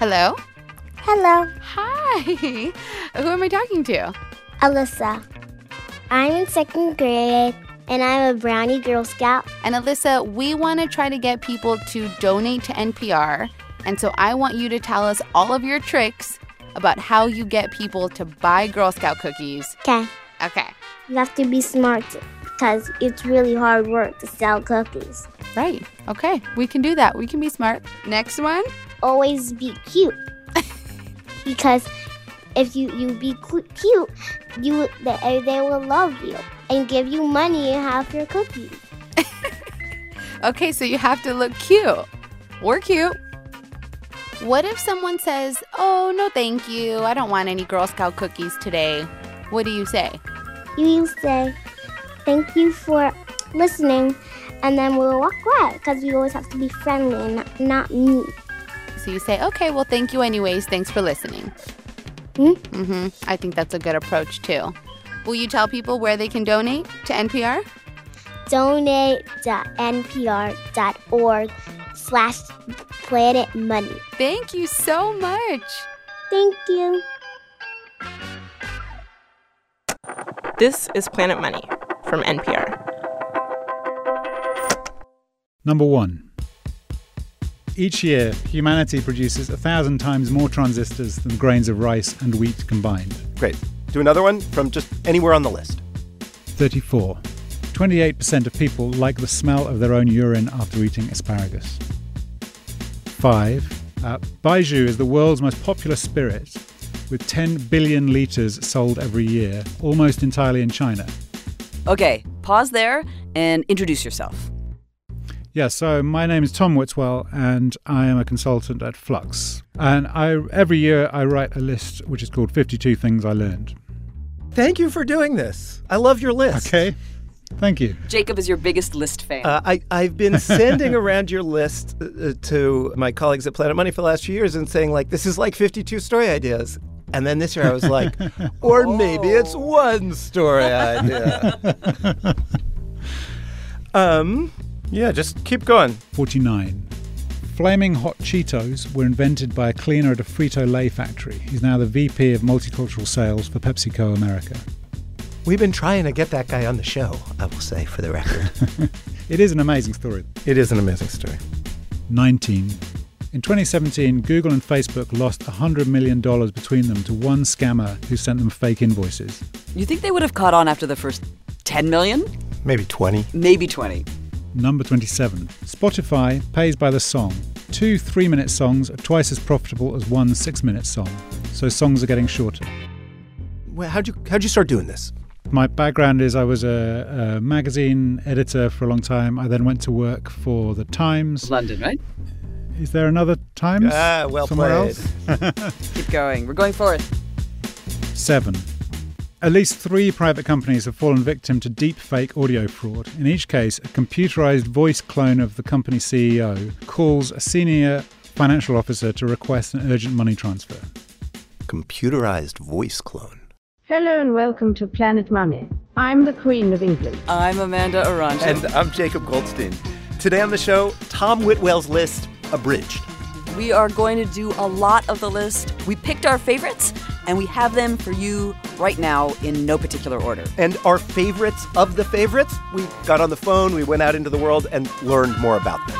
Hello? Hello, Hi. Who am I talking to? Alyssa. I'm in second grade and I'm a Brownie Girl Scout. And Alyssa, we want to try to get people to donate to NPR. And so I want you to tell us all of your tricks about how you get people to buy Girl Scout cookies. Okay, Okay. you have to be smart because it's really hard work to sell cookies. Right. Okay. We can do that. We can be smart. Next one. Always be cute because if you, you be cute, you they, they will love you and give you money and have your cookies. Okay, so you have to look cute. We're cute. What if someone says, Oh, no, thank you. I don't want any Girl Scout cookies today? What do you say? You say thank you for listening and then we'll walk away because we always have to be friendly and not, not mean. So you say, Okay, well, thank you anyways. Thanks for listening. Hmm? Mm-hmm. I think that's a good approach, too. Will you tell people where they can donate to NPR? donate.npr.org slash planet money. Thank you so much. Thank you. This is Planet Money from NPR. Number one. Each year, humanity produces a thousand times more transistors than grains of rice and wheat combined. Great. Do another one from just anywhere on the list. 34. 28% of people like the smell of their own urine after eating asparagus. 5. Uh, Baijiu is the world's most popular spirit, with 10 billion litres sold every year, almost entirely in China. Okay, pause there and introduce yourself. Yeah, so my name is Tom Whitwell, and I am a consultant at Fluxx. And I every year I write a list which is called 52 Things I Learned. Thank you for doing this. I love your list. Okay, thank you. Jacob is your biggest list fan. Uh, I, I've been sending around your list uh, to my colleagues at Planet Money for the last few years and saying, like, this is like 52 story ideas. And then this year I was like, or maybe it's one story idea. um, yeah, just keep going. 49. Flaming hot Cheetos were invented by a cleaner at a Frito Lay factory. He's now the VP of multicultural sales for PepsiCo America. We've been trying to get that guy on the show, I will say, for the record. It is an amazing story. it is an amazing story. 19. In 2017, Google and Facebook lost $100 million between them to one scammer who sent them fake invoices. you think they would have caught on after the first 10 million? Maybe 20. Maybe 20. Number 27. Spotify pays by the song. Two three minute songs are twice as profitable as one six minute song, so songs are getting shorter. Well, how'd you how'd you start doing this? My background is I was a, a magazine editor for a long time. I then went to work for the Times. London, right? Is there another Times? Ah, well somewhere played. else? Keep going. We're going for it. Seven. At least three private companies have fallen victim to deep fake audio fraud. In each case, a computerized voice clone of the company CEO calls a senior financial officer to request an urgent money transfer. Computerized voice clone. Hello and welcome to Planet Money. I'm the Queen of England. I'm Amanda Aronczyk. And I'm Jacob Goldstein. Today on the show, Tom Whitwell's list abridged. We are going to do a lot of the list. We picked our favorites and we have them for you right now in no particular order. And our favorites of the favorites, we got on the phone, we went out into the world and learned more about them.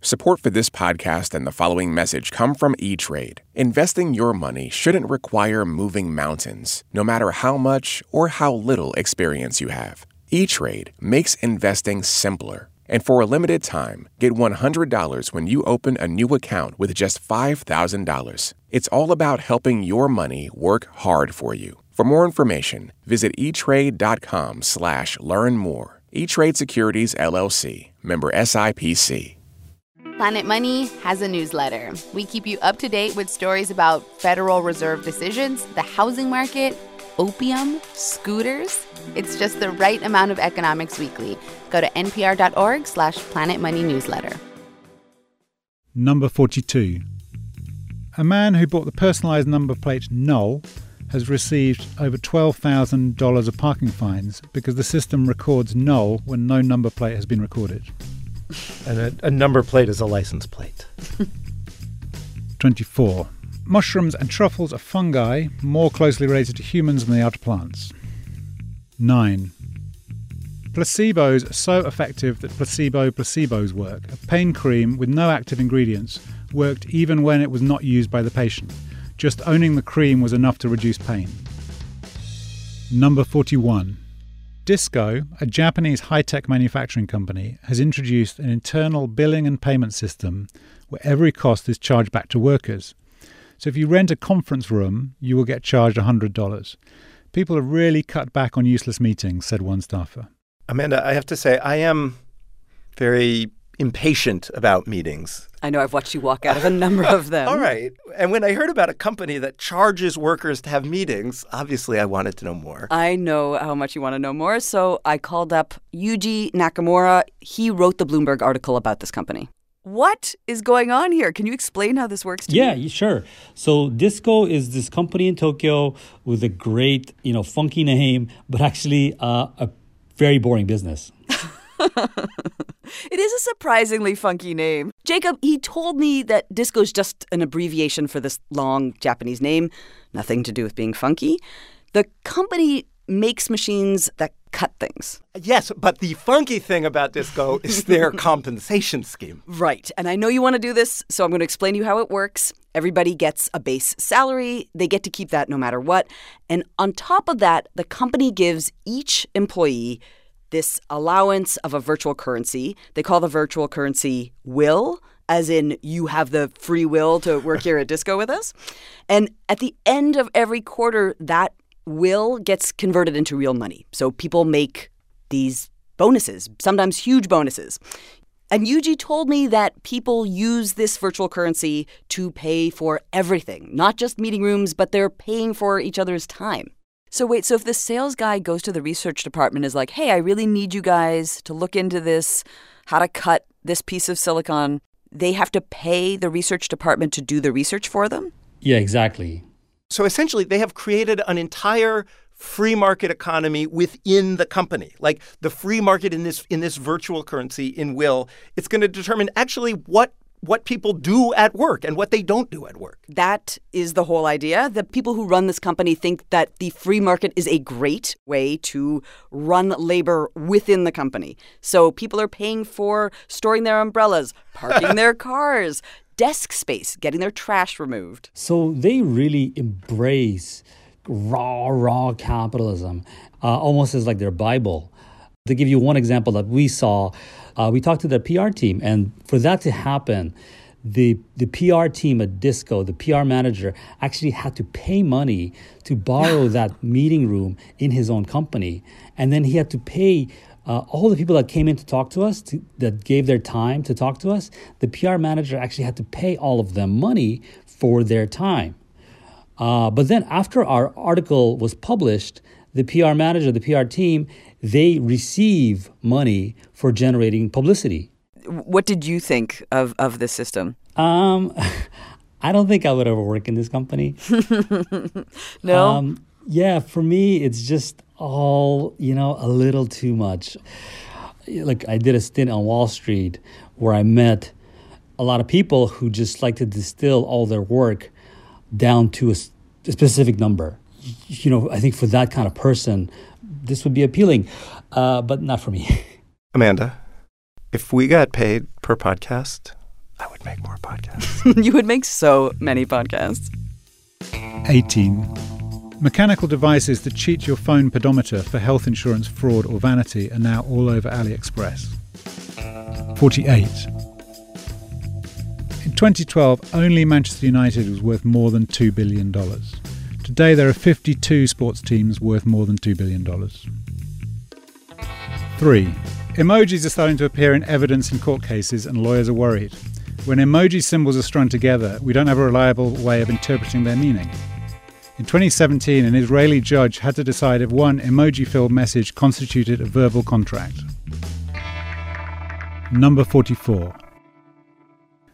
Support for this podcast and the following message come from E-Trade. Investing your money shouldn't require moving mountains, no matter how much or how little experience you have. E-Trade makes investing simpler. And for a limited time, get $100 when you open a new account with just $5,000. It's all about helping your money work hard for you. For more information, visit etrade.com slash learn more. E-Trade Securities, LLC, member SIPC. Planet Money has a newsletter. We keep you up to date with stories about Federal Reserve decisions, the housing market, opium, scooters. It's just the right amount of economics weekly. Go to npr.org slash Planet Money newsletter. Number 42. A man who bought the personalized number plate null has received over $12,000 of parking fines because the system records null when no number plate has been recorded. And a, a number plate is a license plate. 24. Mushrooms and truffles are fungi more closely related to humans than they are to plants. 9. Placebos are so effective that placebo placebos work. A pain cream with no active ingredients worked even when it was not used by the patient. Just owning the cream was enough to reduce pain. Number 41. Disco, a Japanese high tech manufacturing company, has introduced an internal billing and payment system where every cost is charged back to workers. So if you rent a conference room, you will get charged $100. People have really cut back on useless meetings, said one staffer. Amanda, I have to say, I am very impatient about meetings. I know I've watched you walk out of a number of them. All right. And when I heard about a company that charges workers to have meetings, obviously I wanted to know more. I know how much you want to know more, so I called up Yuji Nakamura. He wrote the Bloomberg article about this company. What is going on here? Can you explain how this works to yeah, me? sure. So Disco is this company in Tokyo with a great, you know, funky name, but actually uh, a very boring business. It is a surprisingly funky name. Jacob, he told me that disco is just an abbreviation for this long Japanese name, nothing to do with being funky. The company makes machines that cut things. Yes, but the funky thing about disco is their compensation scheme. Right. And I know you want to do this, so I'm going to explain to you how it works. Everybody gets a base salary. They get to keep that no matter what. And on top of that, the company gives each employee this allowance of a virtual currency. They call the virtual currency will, as in you have the free will to work here at Disco with us. And at the end of every quarter, that will gets converted into real money. So people make these bonuses, sometimes huge bonuses. And Yuji told me that people use this virtual currency to pay for everything, not just meeting rooms, but they're paying for each other's time. So wait, so if the sales guy goes to the research department is like, "Hey, I really need you guys to look into this, how to cut this piece of silicon." They have to pay the research department to do the research for them? Yeah, exactly. So essentially, they have created an entire free market economy within the company. Like the free market in this in this virtual currency in will, it's going to determine actually what what people do at work and what they don't do at work. That is the whole idea. The people who run this company think that the free market is a great way to run labor within the company. So people are paying for storing their umbrellas, parking their cars, desk space, getting their trash removed. So they really embrace raw, raw capitalism, uh, almost as like their Bible. To give you one example that we saw, uh, we talked to the PR team, and for that to happen, the the PR team at Disco, the PR manager, actually had to pay money to borrow that meeting room in his own company, and then he had to pay. Uh, all the people that came in to talk to us, to, that gave their time to talk to us, the PR manager actually had to pay all of them money for their time. Uh, but then after our article was published, the PR manager, the PR team, they receive money for generating publicity. What did you think of, of this system? Um, I don't think I would ever work in this company. no? Um, yeah, for me, it's just all, you know, a little too much. Like, I did a stint on Wall Street where I met a lot of people who just like to distill all their work down to a, a specific number. You know, I think for that kind of person, this would be appealing, uh, but not for me. Amanda, if we got paid per podcast, I would make more podcasts. you would make so many podcasts. 18. Mechanical devices that cheat your phone pedometer for health insurance fraud or vanity are now all over AliExpress. 48. In 2012, only Manchester United was worth more than $2 billion. Today, there are 52 sports teams worth more than $2 billion. 3. Emojis are starting to appear in evidence in court cases, and lawyers are worried. When emoji symbols are strung together, we don't have a reliable way of interpreting their meaning. In 2017, an Israeli judge had to decide if one emoji filled message constituted a verbal contract. Number 44.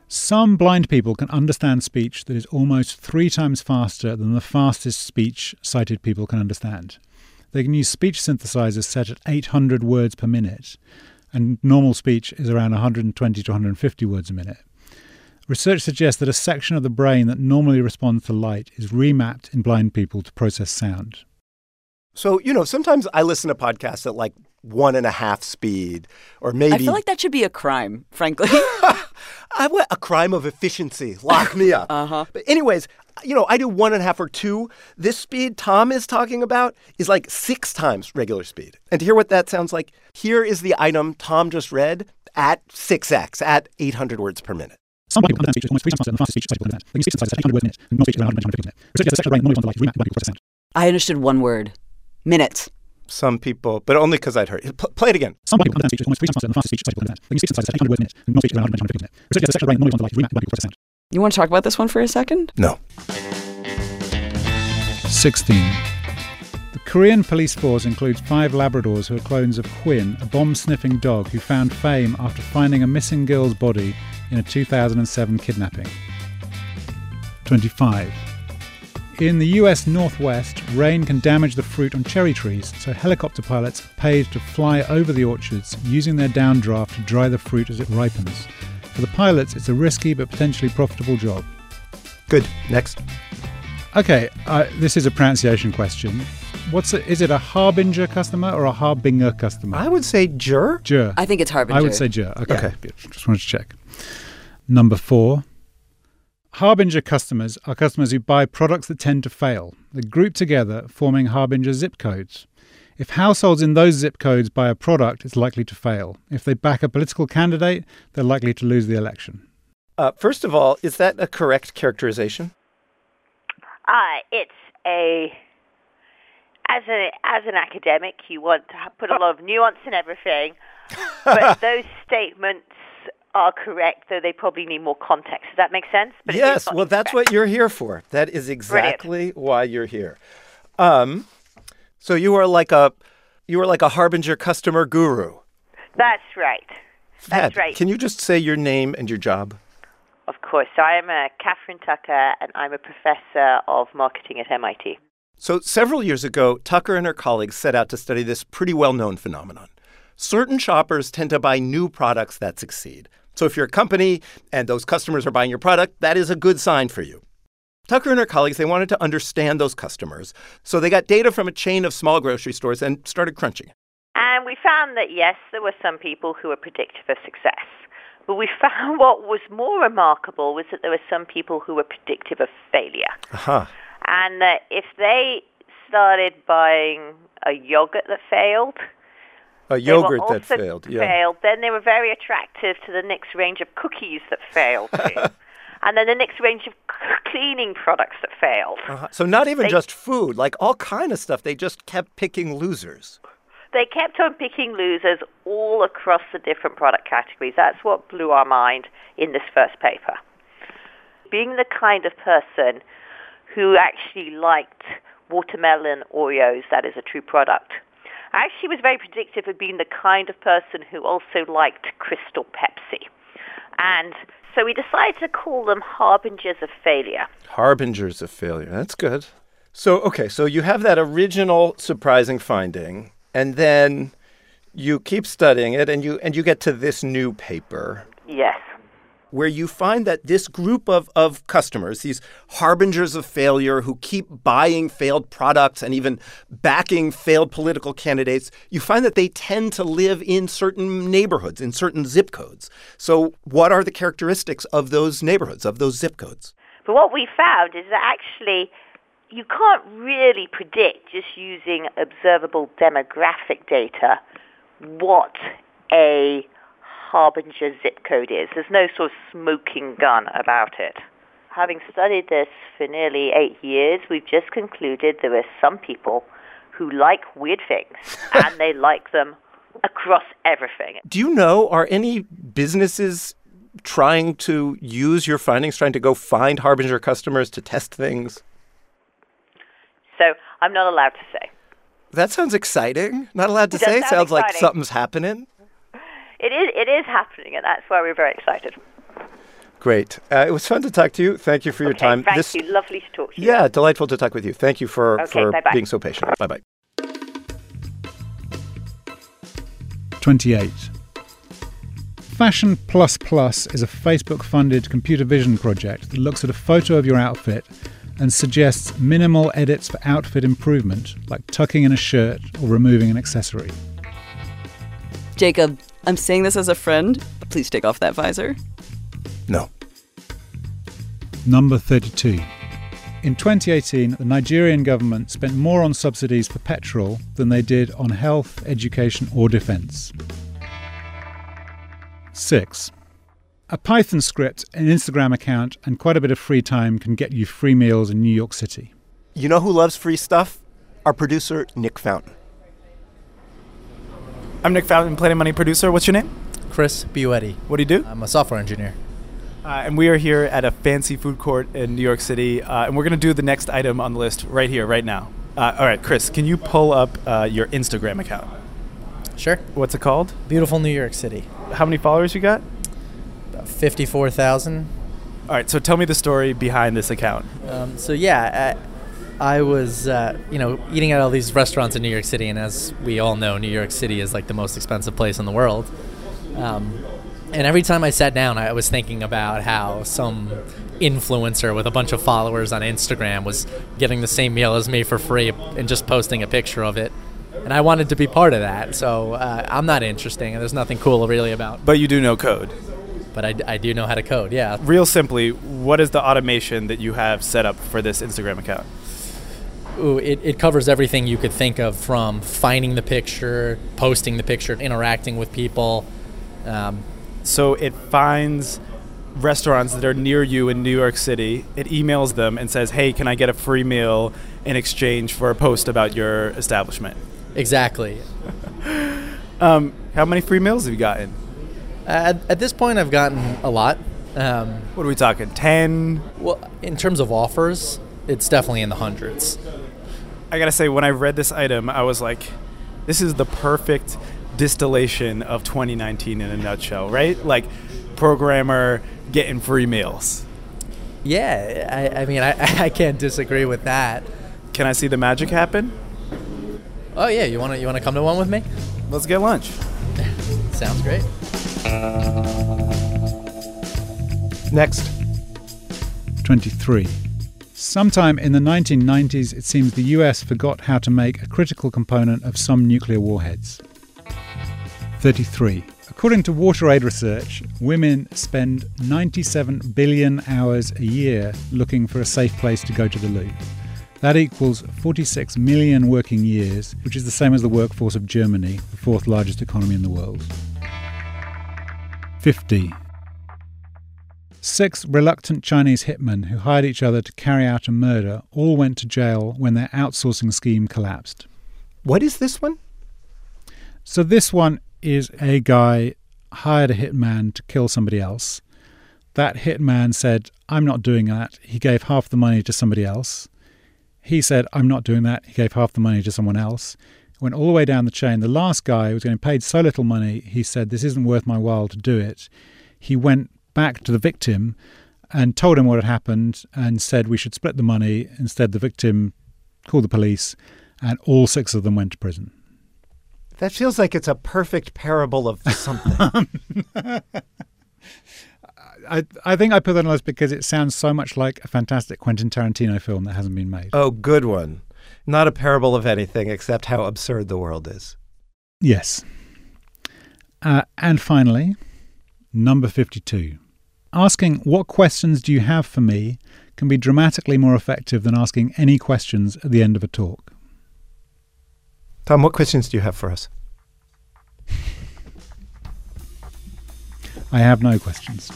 Some blind people can understand speech that is almost three times faster than the fastest speech sighted people can understand. They can use speech synthesizers set at 800 words per minute. and normal speech is around 120 to 150 words a minute. Research suggests that a section of the brain that normally responds to light is remapped in blind people to process sound. So, you know, sometimes I listen to podcasts at like one and a half speed, or maybe. I feel like that should be a crime, frankly. I want a crime of efficiency. Lock me up. uh huh. But, anyways, you know, I do one and a half or two. This speed Tom is talking about is like six times regular speed. And to hear what that sounds like, here is the item Tom just read at 6x, at 800 words per minute. Some blind people understand speech almost three times faster than the fastest speech sight people can understand. They can speak synthesize at 800 words a minute, and normal speech is around 120 words a minute. Research suggests a section the brain normally responds to light is remapped in blind people to process sound. I understood one word minutes. Some people, but only because I'd heard it. P- play it again. Some blind people understand speech almost three times faster than the fastest speech sight people can understand. They can speak synthesize at 800 words a minute, and normal speech is around 120 words a minute. Research suggests a section the brain normally responds to light is remapped in blind people to process sound. You want to talk about this one for a second? No. 16. The Korean police force includes five Labradors who are clones of Quinn, a bomb sniffing dog who found fame after finding a missing girl's body in a 2007 kidnapping. 25. In the US Northwest, rain can damage the fruit on cherry trees, so helicopter pilots are paid to fly over the orchards using their downdraft to dry the fruit as it ripens. For the pilots, it's a risky but potentially profitable job. Good. Next. Okay, uh, this is a pronunciation question. What's it, is it a harbinger customer or a harbinger customer? I would say jur. Jur. I think it's Harbinger. I would say jur. Okay. Okay. Just wanted to check. Number four. Harbinger customers are customers who buy products that tend to fail. They group together, forming Harbinger zip codes. If households in those zip codes buy a product, it's likely to fail. If they back a political candidate, they're likely to lose the election. Uh, first of all, is that a correct characterization? Uh, it's a as a as an academic, you want to put a lot of nuance in everything, but those statements are correct, though they probably need more context. Does that make sense? But yes. Well, that's correct. what you're here for. That is exactly why you're here. Um, so you are like a you are like a harbinger customer guru. That's right. That's Fab. right. Can you just say your name and your job? Of course. So I am a Catherine Tucker, and I'm a professor of marketing at MIT. So, several years ago, Tucker and her colleagues set out to study this pretty well known phenomenon. Certain shoppers tend to buy new products that succeed. So, if you're a company and those customers are buying your product, that is a good sign for you. Tucker and her colleagues, they wanted to understand those customers. So, they got data from a chain of small grocery stores and started crunching. And we found that, yes, there were some people who were predictive of success. But we found what was more remarkable was that there were some people who were predictive of failure. Aha. And that if they started buying a yogurt that failed, A yogurt that failed. Yeah. failed, then they were very attractive to the next range of cookies that failed and then the next range of cleaning products that failed. Uh-huh. So, not even They- just food, like all kind of stuff. They just kept picking losers. They kept on picking losers all across the different product categories. That's what blew our mind in this first paper. Being the kind of person who actually liked watermelon Oreos, that is a true product, actually was very predictive of being the kind of person who also liked Crystal Pepsi. And so we decided to call them harbingers of failure. Harbingers of failure. That's good. So, okay, so you have that original surprising finding, and then you keep studying it and you and you get to this new paper Yes. Where you find that this group of, of customers, these harbingers of failure who keep buying failed products and even backing failed political candidates, you find that they tend to live in certain neighborhoods, in certain zip codes. So, what are the characteristics of those neighborhoods, of those zip codes? But what we found is that actually you can't really predict just using observable demographic data what a harbinger zip code is. There's no sort of smoking gun about it. Having studied this for nearly eight years, we've just concluded there are some people who like weird things and they like them across everything. Do you know, are any businesses trying to use your findings, trying to go find harbinger customers to test things? So I'm not allowed to say. That sounds exciting. Not allowed to say. sound Sounds like something's happening. It is, it is happening, and that's why we're very excited. Great. Uh, it was fun to talk to you. Thank you for your Okay, time. Thank This- you. Lovely to talk to you. Yeah, delightful to talk with you. Thank you for, Okay, for bye-bye. being so patient. Bye bye. 28. Fashion Plus Plus is a Facebook funded computer vision project that looks at a photo of your outfit and suggests minimal edits for outfit improvement, like tucking in a shirt or removing an accessory. Jacob, I'm saying this as a friend. Please take off that visor. No. Number 32. In 2018, the Nigerian government spent more on subsidies for petrol than they did on health, education, or defense. 6. A Python script, an Instagram account, and quite a bit of free time can get you free meals in New York City. You know who loves free stuff? Our producer, Nick Fountain. I'm Nick Fountain, Planet Money producer. What's your name? Chris Buetti. What do you do? I'm a software engineer. Uh, and we are here at a fancy food court in New York City, uh, and we're going to do the next item on the list right here, right now. Uh, all right, Chris, can you pull up uh, your Instagram account? Sure. What's it called? Beautiful New York City. How many followers you got? About 54,000. All right, so tell me the story behind this account. Um, so, yeah, I, was, uh, you know, eating at all these restaurants in New York City, and as we all know, New York City is like the most expensive place in the world. Um, and every time I sat down, I was thinking about how some influencer with a bunch of followers on Instagram was getting the same meal as me for free and just posting a picture of it. And I wanted to be part of that. So uh, I'm not interesting, and there's nothing cool really about. But you do know code. But I, I do know how to code, yeah. Real simply, what is the automation that you have set up for this Instagram account? Ooh, it, it covers everything you could think of from finding the picture, posting the picture, interacting with people. Um, so it finds restaurants that are near you in New York City. It emails them and says, "Hey, can I get a free meal in exchange for a post about your establishment?" Exactly. um, how many free meals have you gotten? At, at this point, I've gotten a lot. Um, what are we talking? Ten? Well, in terms of offers, it's definitely in the hundreds. I gotta say, when I read this item, I was like, "This is the perfect." distillation of 2019 in a nutshell, right? Like programmer getting free meals. Yeah, I, I mean, I, I can't disagree with that. Can I see the magic happen? Oh yeah, you wanna you wanna come to one with me? Let's get lunch. Sounds great. Next. 23. Sometime in the 1990s, it seems the US forgot how to make a critical component of some nuclear warheads. 33. According to WaterAid research, women spend 97 billion hours a year looking for a safe place to go to the loo. That equals 46 million working years, which is the same as the workforce of Germany, the fourth largest economy in the world. 50. Six reluctant Chinese hitmen who hired each other to carry out a murder all went to jail when their outsourcing scheme collapsed. What is this one? So, this one is a guy hired a hitman to kill somebody else. That hitman said, I'm not doing that. He gave half the money to somebody else. He said, I'm not doing that. He gave half the money to someone else. Went all the way down the chain. The last guy was getting paid so little money, he said, This isn't worth my while to do it. He went back to the victim and told him what had happened and said we should split the money. Instead, the victim called the police, and all six of them went to prison. That feels like it's a perfect parable of something. I, I think I put that on the list because it sounds so much like a fantastic Quentin Tarantino film that hasn't been made. Oh, good one. Not a parable of anything except how absurd the world is. Yes. Uh, and finally, number 52. Asking, What questions do you have for me? can be dramatically more effective than asking any questions at the end of a talk. Tom, what questions do you have for us? I have no questions.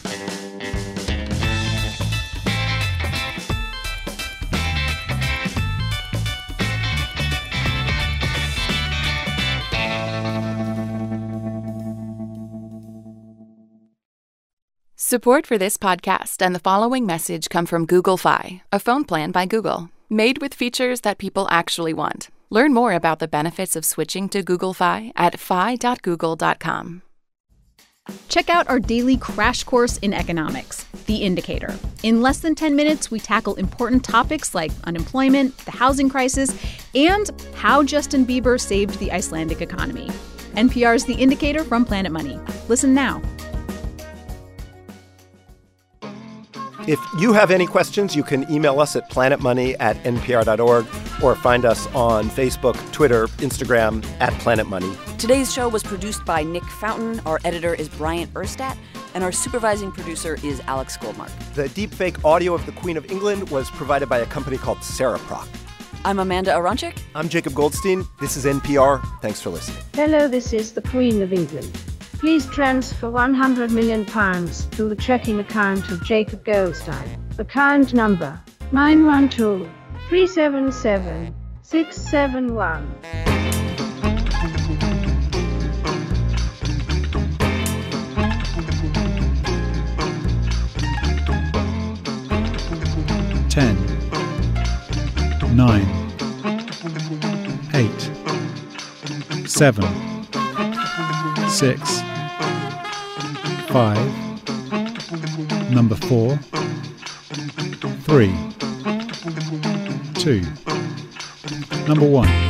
Support for this podcast and the following message come from Google Fi, a phone plan by Google, made with features that people actually want. Learn more about the benefits of switching to Google Fi at fi.google.com. Check out our daily crash course in economics, The Indicator. In less than 10 minutes, we tackle important topics like unemployment, the housing crisis, and how Justin Bieber saved the Icelandic economy. NPR's The Indicator from Planet Money. Listen now. If you have any questions, you can email us at planetmoney at npr.org or find us on Facebook, Twitter, Instagram at Planet Money. Today's show was produced by Nick Fountain. Our editor is Bryant Urstadt. And our supervising producer is Alex Goldmark. The deepfake audio of the Queen of England was provided by a company called Cereproc. I'm Amanda Aronczyk. I'm Jacob Goldstein. This is NPR. Thanks for listening. Hello, this is the Queen of England. Please transfer 100 million pounds to the checking account of Jacob Goldstein. Account number 912 377 671. Ten. Nine. Eight. Seven. Six. Five. Number four. Three. Two. Number one.